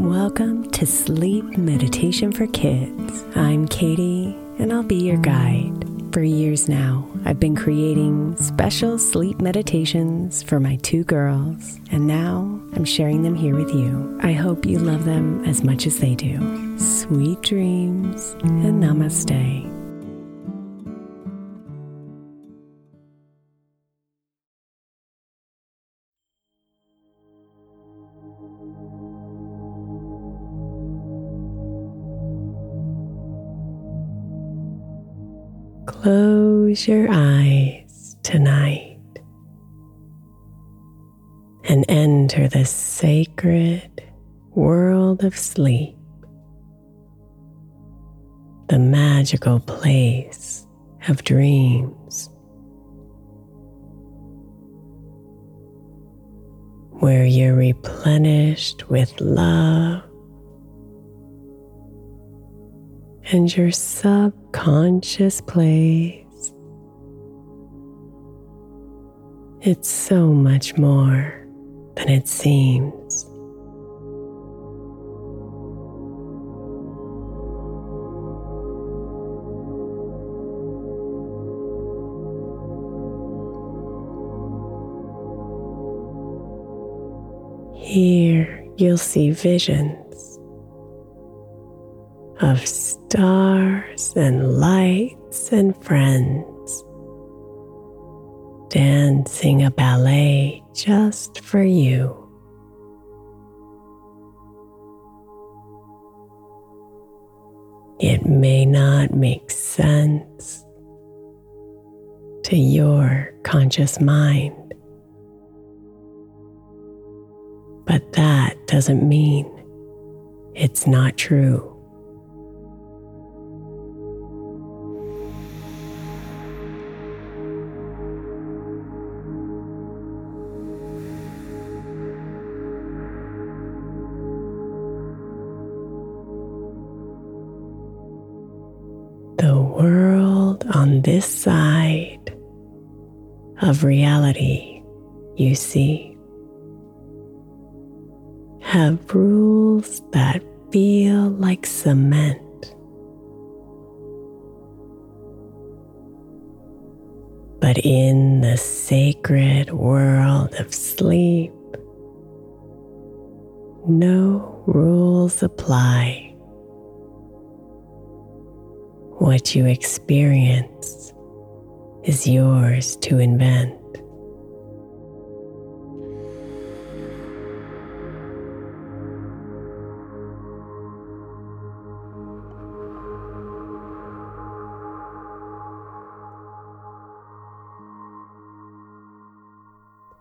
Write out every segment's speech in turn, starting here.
Welcome to Sleep Meditation for Kids. I'm Katie, and I'll be your guide. For years now, I've been creating special sleep meditations for my two girls, and now I'm sharing them here with you. I hope you love them as much as they do. Sweet dreams and namaste. Close your eyes tonight and enter the sacred world of sleep, the magical place of dreams, where you're replenished with love and your subconscious place. It's so much more than it seems. Here you'll see visions of stars and lights and friends dancing a ballet just for you. It may not make sense to your conscious mind, but that doesn't mean it's not true. Reality you see have rules that feel like cement. But in the sacred world of sleep, no rules apply. What you experience is yours to invent.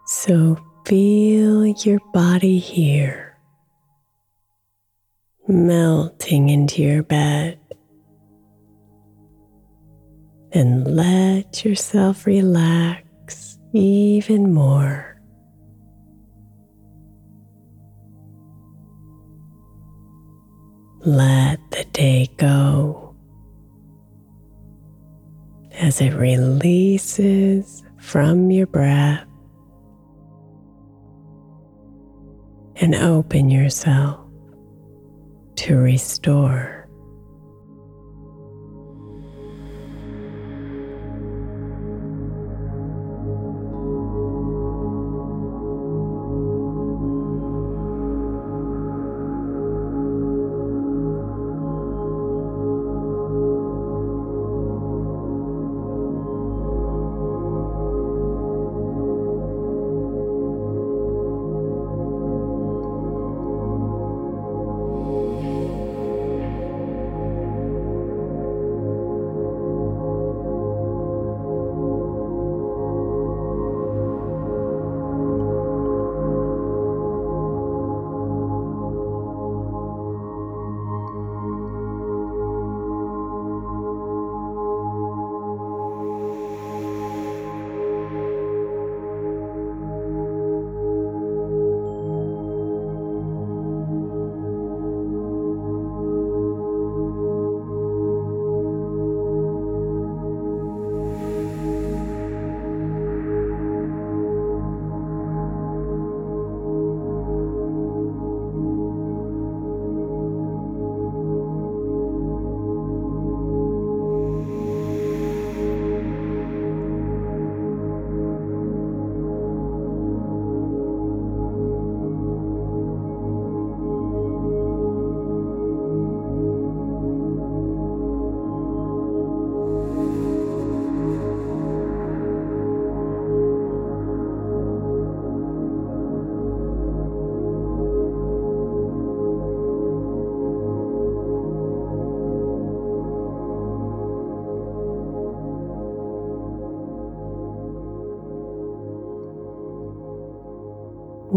So feel your body here, melting into your bed, and let yourself relax even more. Let the day go as it releases from your breath and open yourself to restore.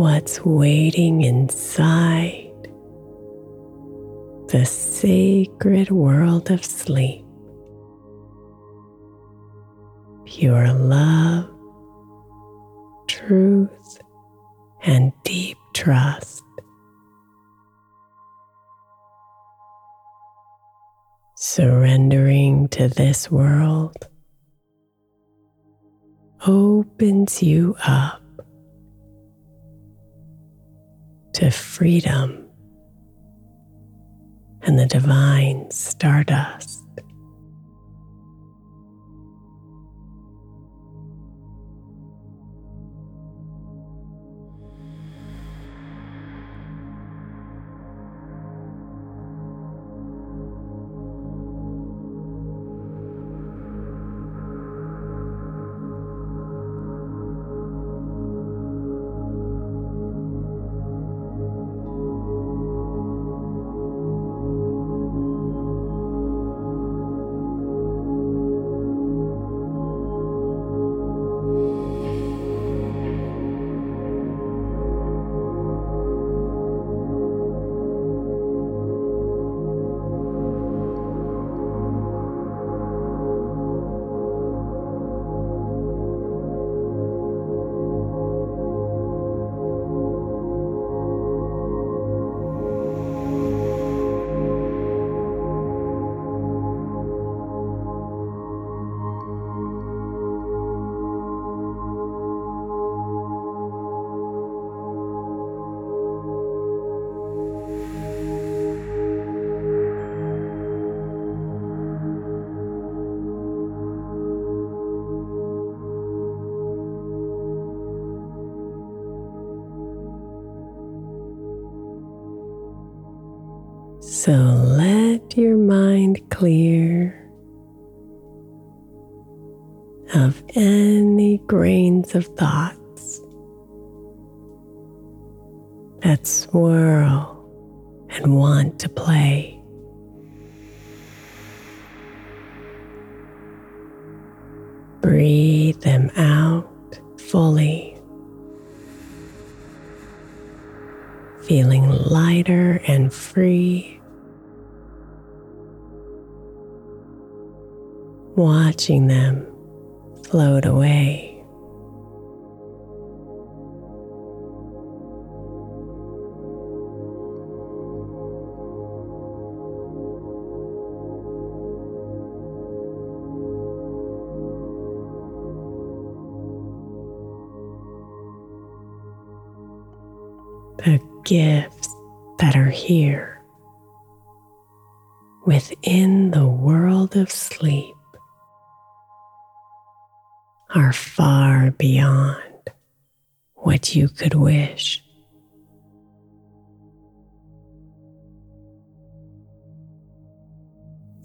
What's waiting inside the sacred world of sleep. Pure love, truth, and deep trust. Surrendering to this world opens you up to freedom and the divine stardust. So let your mind clear of any grains of thoughts that swirl and want to play. Breathe them out fully, feeling lighter and free. Watching them float away. the gifts that are here within the world of sleep are far beyond what you could wish.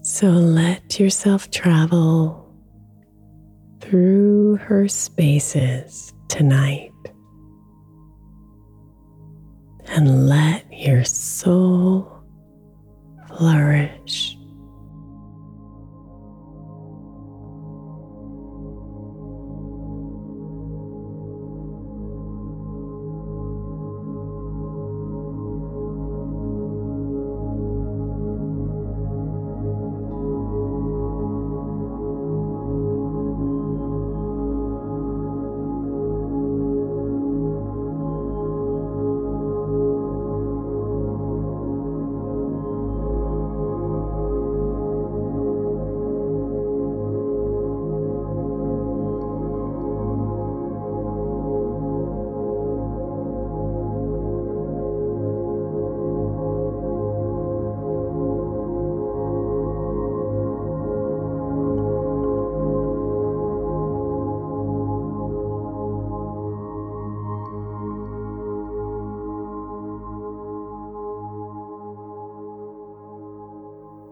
So let yourself travel through her spaces tonight and let your soul flourish.